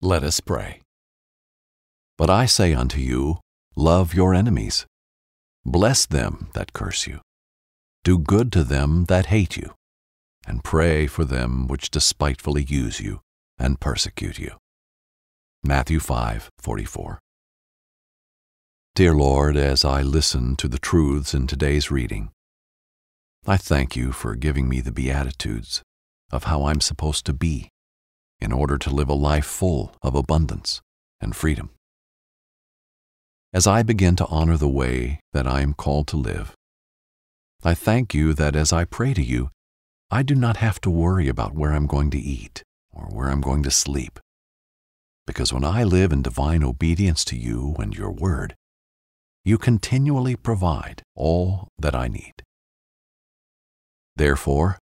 Let us pray. But I say unto you, love your enemies. Bless them that curse you. Do good to them that hate you. And pray for them which despitefully use you and persecute you. Matthew 5:44. Dear Lord, as I listen to the truths in today's reading, I thank you for giving me the beatitudes of how I'm supposed to be in order to live a life full of abundance and freedom. As I begin to honor the way that I am called to live, I thank you that as I pray to you, I do not have to worry about where I'm going to eat or where I'm going to sleep. Because when I live in divine obedience to you and your word, you continually provide all that I need. Therefore,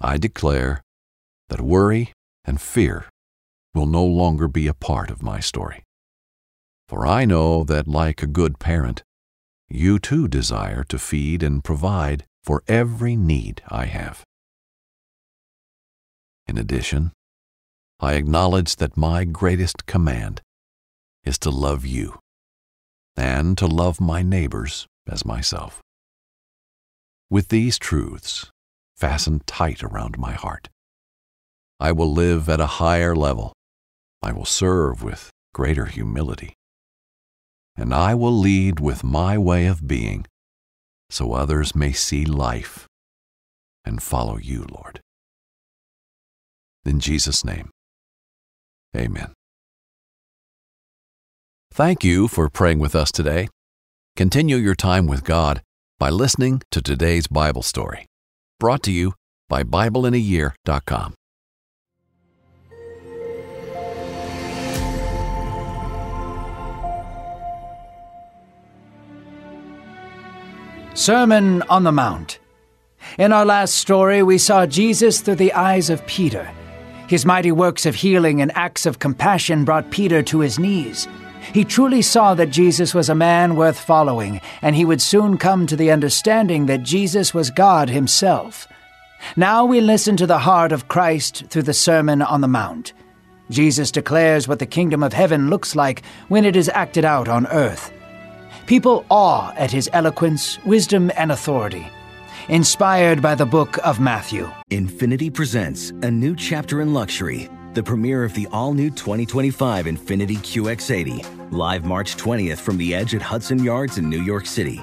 I declare that worry and fear will no longer be a part of my story. For I know that, like a good parent, you too desire to feed and provide for every need I have. In addition, I acknowledge that my greatest command is to love you and to love my neighbors as myself. With these truths fastened tight around my heart, I will live at a higher level. I will serve with greater humility. And I will lead with my way of being so others may see life and follow you, Lord. In Jesus' name, amen. Thank you for praying with us today. Continue your time with God by listening to today's Bible story, brought to you by BibleInAYear.com. Sermon on the Mount. In our last story, we saw Jesus through the eyes of Peter. His mighty works of healing and acts of compassion brought Peter to his knees. He truly saw that Jesus was a man worth following, and he would soon come to the understanding that Jesus was God himself. Now we listen to the heart of Christ through the Sermon on the Mount. Jesus declares what the kingdom of heaven looks like when it is acted out on earth. People awe at his eloquence, wisdom, and authority. Inspired by the book of Matthew. Infiniti presents a new chapter in luxury, the premiere of the all new 2025 Infiniti QX80, live March 20th from the edge at Hudson Yards in New York City,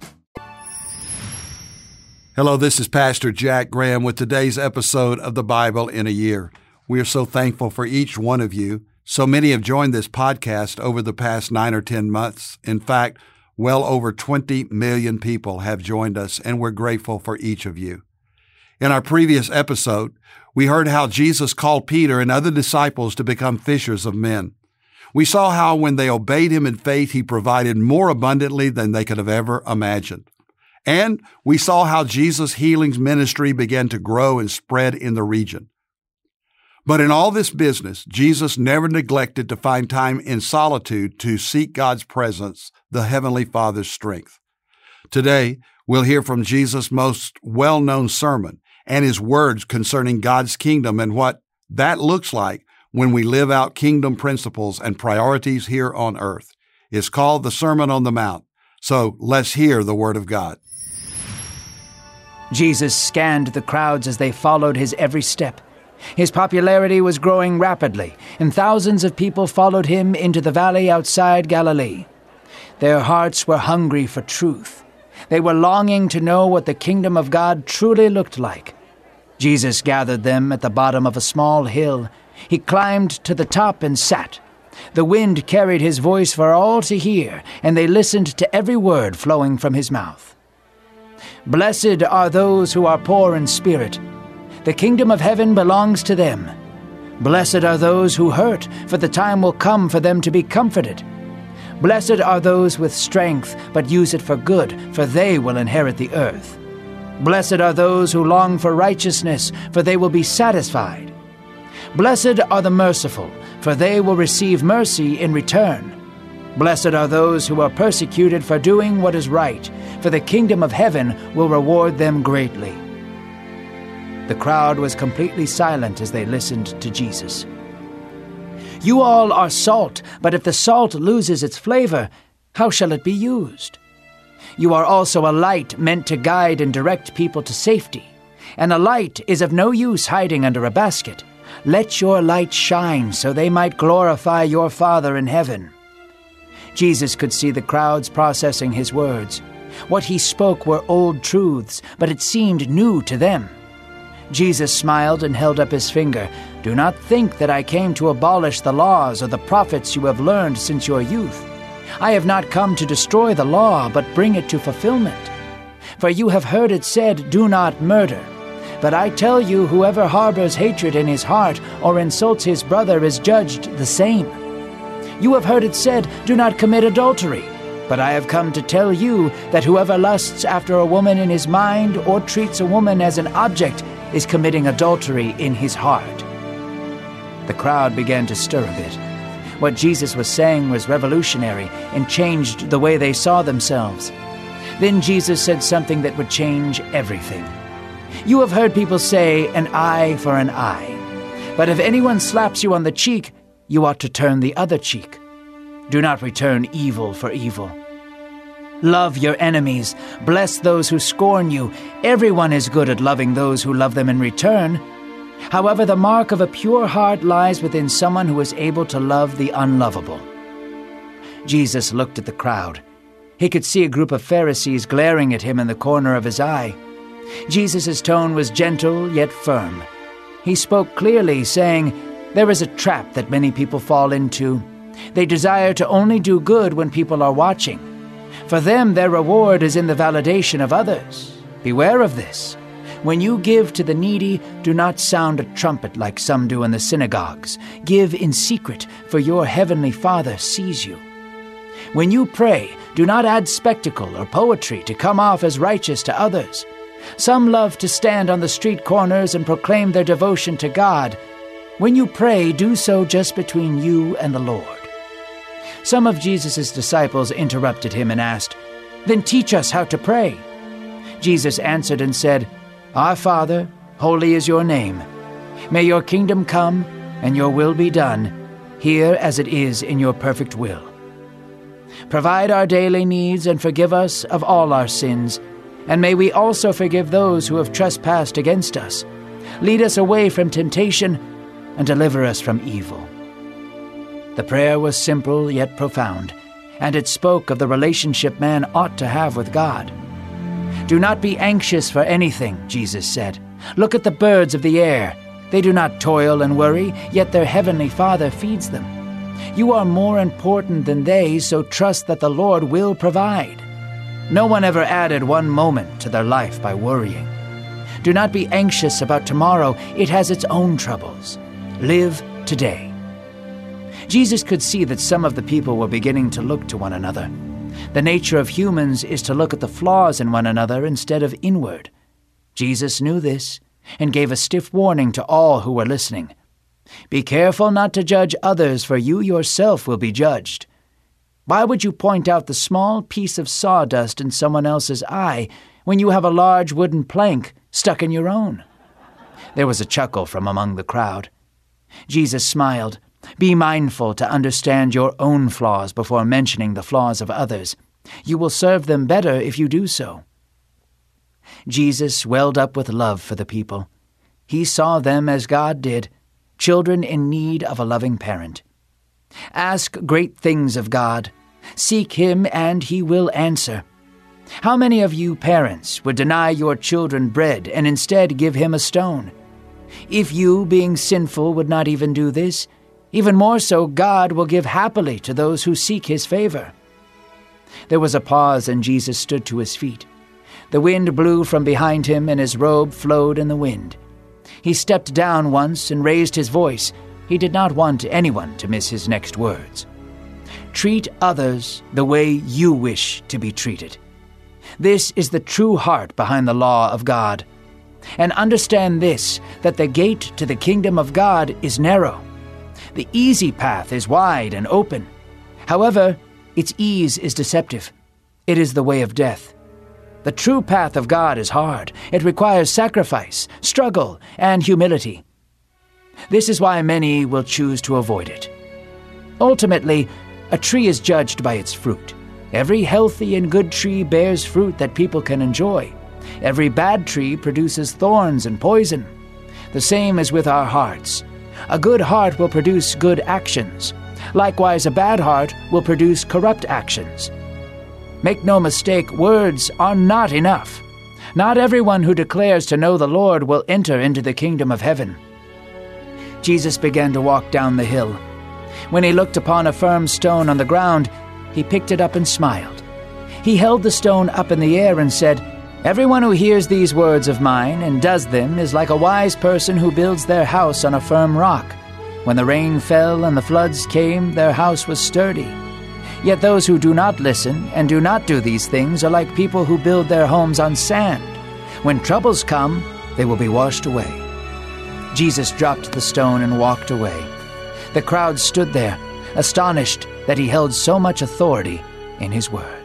Hello, this is Pastor Jack Graham with today's episode of the Bible in a Year. We are so thankful for each one of you. So many have joined this podcast over the past nine or 10 months. In fact, well over 20 million people have joined us, and we're grateful for each of you. In our previous episode, we heard how Jesus called Peter and other disciples to become fishers of men. We saw how when they obeyed him in faith, he provided more abundantly than they could have ever imagined. And we saw how Jesus' healings ministry began to grow and spread in the region. But in all this business, Jesus never neglected to find time in solitude to seek God's presence, the Heavenly Father's strength. Today, we'll hear from Jesus' most well known sermon and his words concerning God's kingdom and what that looks like when we live out kingdom principles and priorities here on earth. It's called the Sermon on the Mount. So let's hear the Word of God. Jesus scanned the crowds as they followed his every step. His popularity was growing rapidly, and thousands of people followed him into the valley outside Galilee. Their hearts were hungry for truth. They were longing to know what the kingdom of God truly looked like. Jesus gathered them at the bottom of a small hill. He climbed to the top and sat. The wind carried his voice for all to hear, and they listened to every word flowing from his mouth. Blessed are those who are poor in spirit. The kingdom of heaven belongs to them. Blessed are those who hurt, for the time will come for them to be comforted. Blessed are those with strength, but use it for good, for they will inherit the earth. Blessed are those who long for righteousness, for they will be satisfied. Blessed are the merciful, for they will receive mercy in return. Blessed are those who are persecuted for doing what is right, for the kingdom of heaven will reward them greatly. The crowd was completely silent as they listened to Jesus. You all are salt, but if the salt loses its flavor, how shall it be used? You are also a light meant to guide and direct people to safety. And a light is of no use hiding under a basket. Let your light shine so they might glorify your Father in heaven. Jesus could see the crowds processing his words. What he spoke were old truths, but it seemed new to them. Jesus smiled and held up his finger. Do not think that I came to abolish the laws or the prophets you have learned since your youth. I have not come to destroy the law, but bring it to fulfillment. For you have heard it said, Do not murder. But I tell you, whoever harbors hatred in his heart or insults his brother is judged the same. You have heard it said, Do not commit adultery. But I have come to tell you that whoever lusts after a woman in his mind or treats a woman as an object is committing adultery in his heart. The crowd began to stir a bit. What Jesus was saying was revolutionary and changed the way they saw themselves. Then Jesus said something that would change everything. You have heard people say, an eye for an eye. But if anyone slaps you on the cheek, you ought to turn the other cheek. Do not return evil for evil. Love your enemies, bless those who scorn you. Everyone is good at loving those who love them in return. However, the mark of a pure heart lies within someone who is able to love the unlovable. Jesus looked at the crowd. He could see a group of Pharisees glaring at him in the corner of his eye. Jesus' tone was gentle yet firm. He spoke clearly, saying, There is a trap that many people fall into. They desire to only do good when people are watching. For them, their reward is in the validation of others. Beware of this. When you give to the needy, do not sound a trumpet like some do in the synagogues. Give in secret, for your heavenly Father sees you. When you pray, do not add spectacle or poetry to come off as righteous to others. Some love to stand on the street corners and proclaim their devotion to God. When you pray, do so just between you and the Lord. Some of Jesus' disciples interrupted him and asked, Then teach us how to pray. Jesus answered and said, Our Father, holy is your name. May your kingdom come and your will be done, here as it is in your perfect will. Provide our daily needs and forgive us of all our sins and may we also forgive those who have trespassed against us. Lead us away from temptation and deliver us from evil. The prayer was simple yet profound, and it spoke of the relationship man ought to have with God. Do not be anxious for anything, Jesus said. Look at the birds of the air. They do not toil and worry, yet their heavenly Father feeds them. You are more important than they, so trust that the Lord will provide. No one ever added one moment to their life by worrying. Do not be anxious about tomorrow, it has its own troubles. Live today. Jesus could see that some of the people were beginning to look to one another. The nature of humans is to look at the flaws in one another instead of inward. Jesus knew this and gave a stiff warning to all who were listening. Be careful not to judge others, for you yourself will be judged. Why would you point out the small piece of sawdust in someone else's eye when you have a large wooden plank stuck in your own? There was a chuckle from among the crowd. Jesus smiled. Be mindful to understand your own flaws before mentioning the flaws of others. You will serve them better if you do so. Jesus welled up with love for the people. He saw them as God did, children in need of a loving parent. Ask great things of God. Seek Him, and He will answer. How many of you parents would deny your children bread and instead give him a stone? If you, being sinful, would not even do this, even more so God will give happily to those who seek his favor. There was a pause, and Jesus stood to his feet. The wind blew from behind him, and his robe flowed in the wind. He stepped down once and raised his voice. He did not want anyone to miss his next words. Treat others the way you wish to be treated. This is the true heart behind the law of God. And understand this that the gate to the kingdom of God is narrow. The easy path is wide and open. However, its ease is deceptive. It is the way of death. The true path of God is hard. It requires sacrifice, struggle, and humility. This is why many will choose to avoid it. Ultimately, a tree is judged by its fruit. Every healthy and good tree bears fruit that people can enjoy. Every bad tree produces thorns and poison. The same is with our hearts. A good heart will produce good actions. Likewise, a bad heart will produce corrupt actions. Make no mistake, words are not enough. Not everyone who declares to know the Lord will enter into the kingdom of heaven. Jesus began to walk down the hill. When he looked upon a firm stone on the ground, he picked it up and smiled. He held the stone up in the air and said, Everyone who hears these words of mine and does them is like a wise person who builds their house on a firm rock. When the rain fell and the floods came, their house was sturdy. Yet those who do not listen and do not do these things are like people who build their homes on sand. When troubles come, they will be washed away. Jesus dropped the stone and walked away. The crowd stood there, astonished that he held so much authority in his words.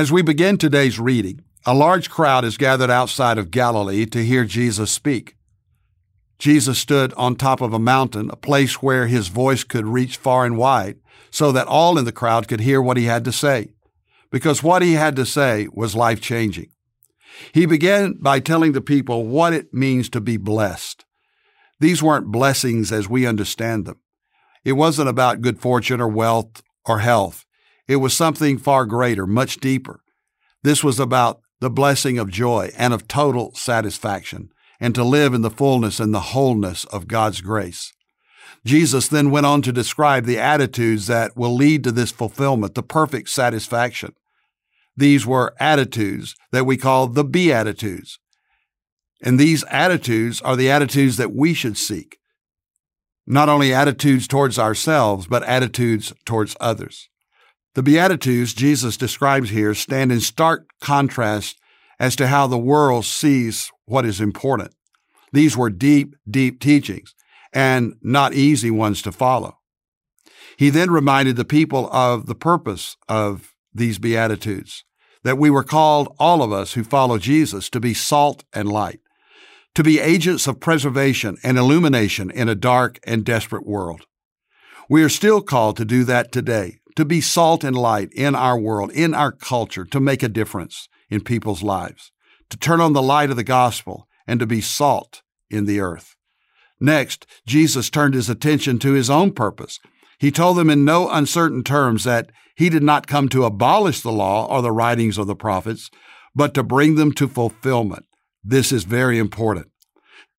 As we begin today's reading, a large crowd is gathered outside of Galilee to hear Jesus speak. Jesus stood on top of a mountain, a place where his voice could reach far and wide, so that all in the crowd could hear what he had to say, because what he had to say was life changing. He began by telling the people what it means to be blessed. These weren't blessings as we understand them. It wasn't about good fortune or wealth or health. It was something far greater, much deeper. This was about the blessing of joy and of total satisfaction, and to live in the fullness and the wholeness of God's grace. Jesus then went on to describe the attitudes that will lead to this fulfillment, the perfect satisfaction. These were attitudes that we call the Beatitudes. And these attitudes are the attitudes that we should seek. Not only attitudes towards ourselves, but attitudes towards others. The Beatitudes Jesus describes here stand in stark contrast as to how the world sees what is important. These were deep, deep teachings and not easy ones to follow. He then reminded the people of the purpose of these Beatitudes, that we were called, all of us who follow Jesus, to be salt and light to be agents of preservation and illumination in a dark and desperate world. We are still called to do that today, to be salt and light in our world, in our culture, to make a difference in people's lives, to turn on the light of the gospel, and to be salt in the earth. Next, Jesus turned his attention to his own purpose. He told them in no uncertain terms that he did not come to abolish the law or the writings of the prophets, but to bring them to fulfillment. This is very important.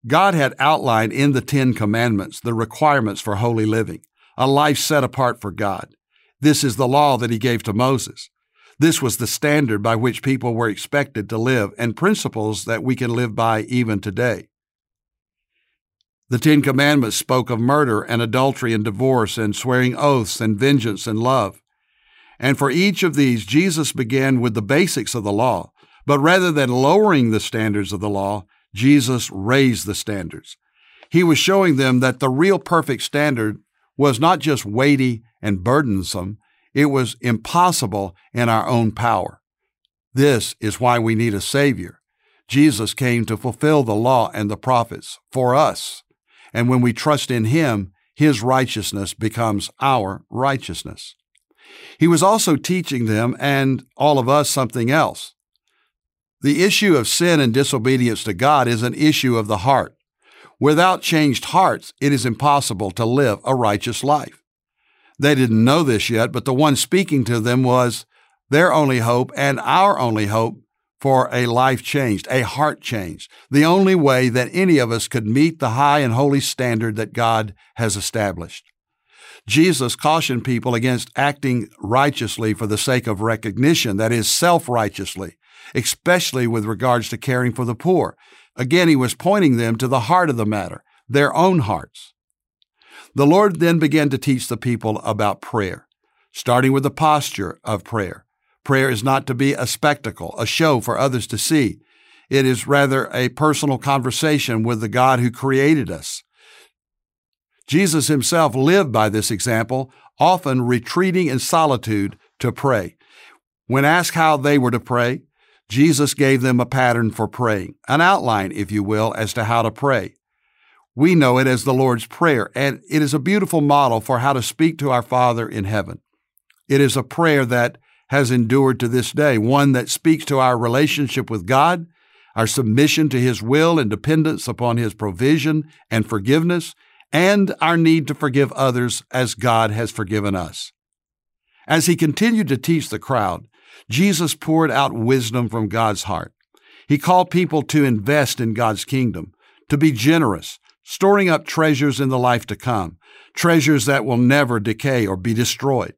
God had outlined in the Ten Commandments the requirements for holy living, a life set apart for God. This is the law that He gave to Moses. This was the standard by which people were expected to live and principles that we can live by even today. The Ten Commandments spoke of murder and adultery and divorce and swearing oaths and vengeance and love. And for each of these, Jesus began with the basics of the law, but rather than lowering the standards of the law, Jesus raised the standards. He was showing them that the real perfect standard was not just weighty and burdensome, it was impossible in our own power. This is why we need a Savior. Jesus came to fulfill the law and the prophets for us. And when we trust in Him, His righteousness becomes our righteousness. He was also teaching them and all of us something else. The issue of sin and disobedience to God is an issue of the heart. Without changed hearts, it is impossible to live a righteous life. They didn't know this yet, but the one speaking to them was their only hope and our only hope for a life changed, a heart changed, the only way that any of us could meet the high and holy standard that God has established. Jesus cautioned people against acting righteously for the sake of recognition, that is, self righteously, especially with regards to caring for the poor. Again, he was pointing them to the heart of the matter, their own hearts. The Lord then began to teach the people about prayer, starting with the posture of prayer. Prayer is not to be a spectacle, a show for others to see. It is rather a personal conversation with the God who created us. Jesus himself lived by this example, often retreating in solitude to pray. When asked how they were to pray, Jesus gave them a pattern for praying, an outline, if you will, as to how to pray. We know it as the Lord's Prayer, and it is a beautiful model for how to speak to our Father in heaven. It is a prayer that has endured to this day, one that speaks to our relationship with God, our submission to His will and dependence upon His provision and forgiveness, and our need to forgive others as God has forgiven us. As He continued to teach the crowd, Jesus poured out wisdom from God's heart. He called people to invest in God's kingdom, to be generous, storing up treasures in the life to come, treasures that will never decay or be destroyed.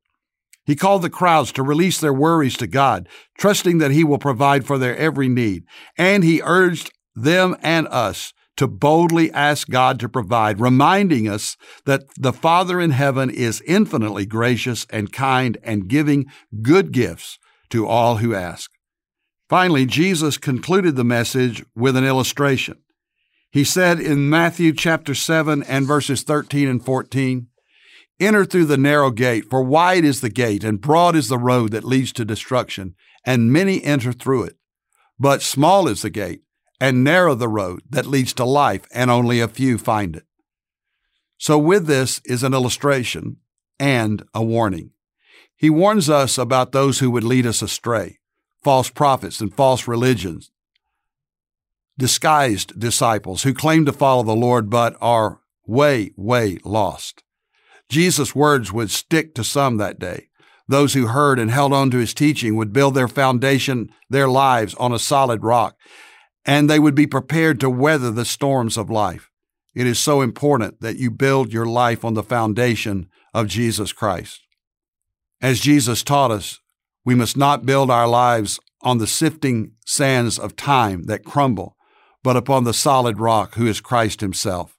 He called the crowds to release their worries to God, trusting that He will provide for their every need. And He urged them and us to boldly ask God to provide, reminding us that the Father in heaven is infinitely gracious and kind and giving good gifts to all who ask. Finally, Jesus concluded the message with an illustration. He said in Matthew chapter 7 and verses 13 and 14, Enter through the narrow gate, for wide is the gate and broad is the road that leads to destruction, and many enter through it. But small is the gate and narrow the road that leads to life, and only a few find it. So, with this is an illustration and a warning. He warns us about those who would lead us astray, false prophets and false religions, disguised disciples who claim to follow the Lord but are way, way lost. Jesus' words would stick to some that day. Those who heard and held on to his teaching would build their foundation, their lives on a solid rock, and they would be prepared to weather the storms of life. It is so important that you build your life on the foundation of Jesus Christ. As Jesus taught us, we must not build our lives on the sifting sands of time that crumble, but upon the solid rock who is Christ Himself.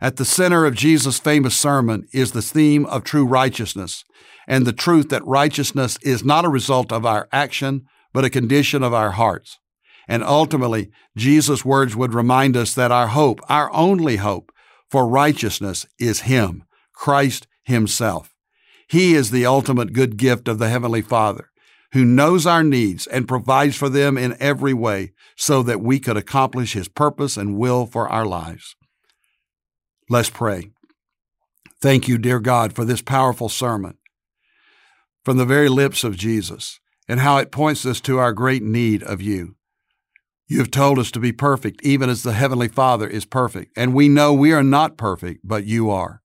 At the center of Jesus' famous sermon is the theme of true righteousness and the truth that righteousness is not a result of our action, but a condition of our hearts. And ultimately, Jesus' words would remind us that our hope, our only hope for righteousness is Him, Christ Himself. He is the ultimate good gift of the Heavenly Father, who knows our needs and provides for them in every way so that we could accomplish His purpose and will for our lives. Let's pray. Thank you, dear God, for this powerful sermon from the very lips of Jesus and how it points us to our great need of you. You have told us to be perfect, even as the Heavenly Father is perfect. And we know we are not perfect, but you are.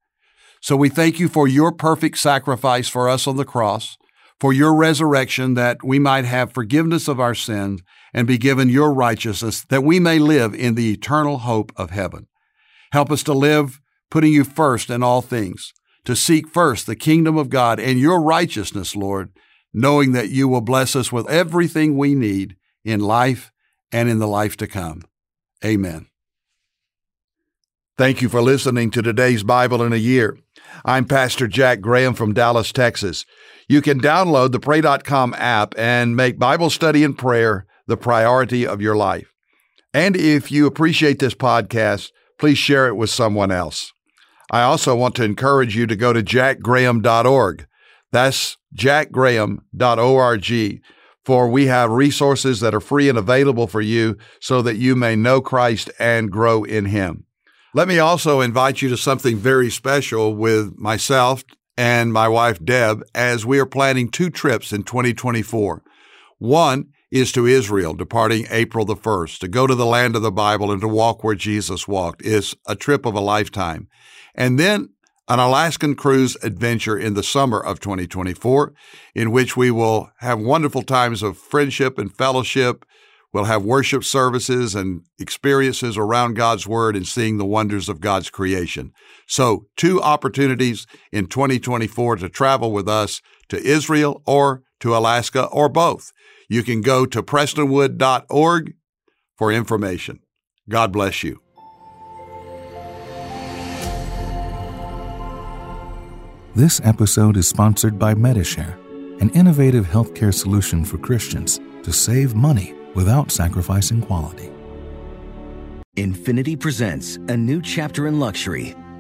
So we thank you for your perfect sacrifice for us on the cross, for your resurrection that we might have forgiveness of our sins and be given your righteousness that we may live in the eternal hope of heaven. Help us to live putting you first in all things, to seek first the kingdom of God and your righteousness, Lord, knowing that you will bless us with everything we need in life and in the life to come. Amen. Thank you for listening to today's Bible in a Year. I'm Pastor Jack Graham from Dallas, Texas. You can download the Pray.com app and make Bible study and prayer the priority of your life. And if you appreciate this podcast, please share it with someone else. I also want to encourage you to go to jackgraham.org. That's jackgraham.org for we have resources that are free and available for you so that you may know Christ and grow in Him. Let me also invite you to something very special with myself and my wife Deb as we are planning two trips in 2024. One is to Israel, departing April the 1st, to go to the land of the Bible and to walk where Jesus walked is a trip of a lifetime. And then an Alaskan cruise adventure in the summer of 2024, in which we will have wonderful times of friendship and fellowship. We'll have worship services and experiences around God's Word and seeing the wonders of God's creation. So, two opportunities in 2024 to travel with us to Israel or to Alaska or both. You can go to prestonwood.org for information. God bless you. This episode is sponsored by Medi-Share, an innovative healthcare solution for Christians to save money without sacrificing quality. Infiniti presents a new chapter in luxury,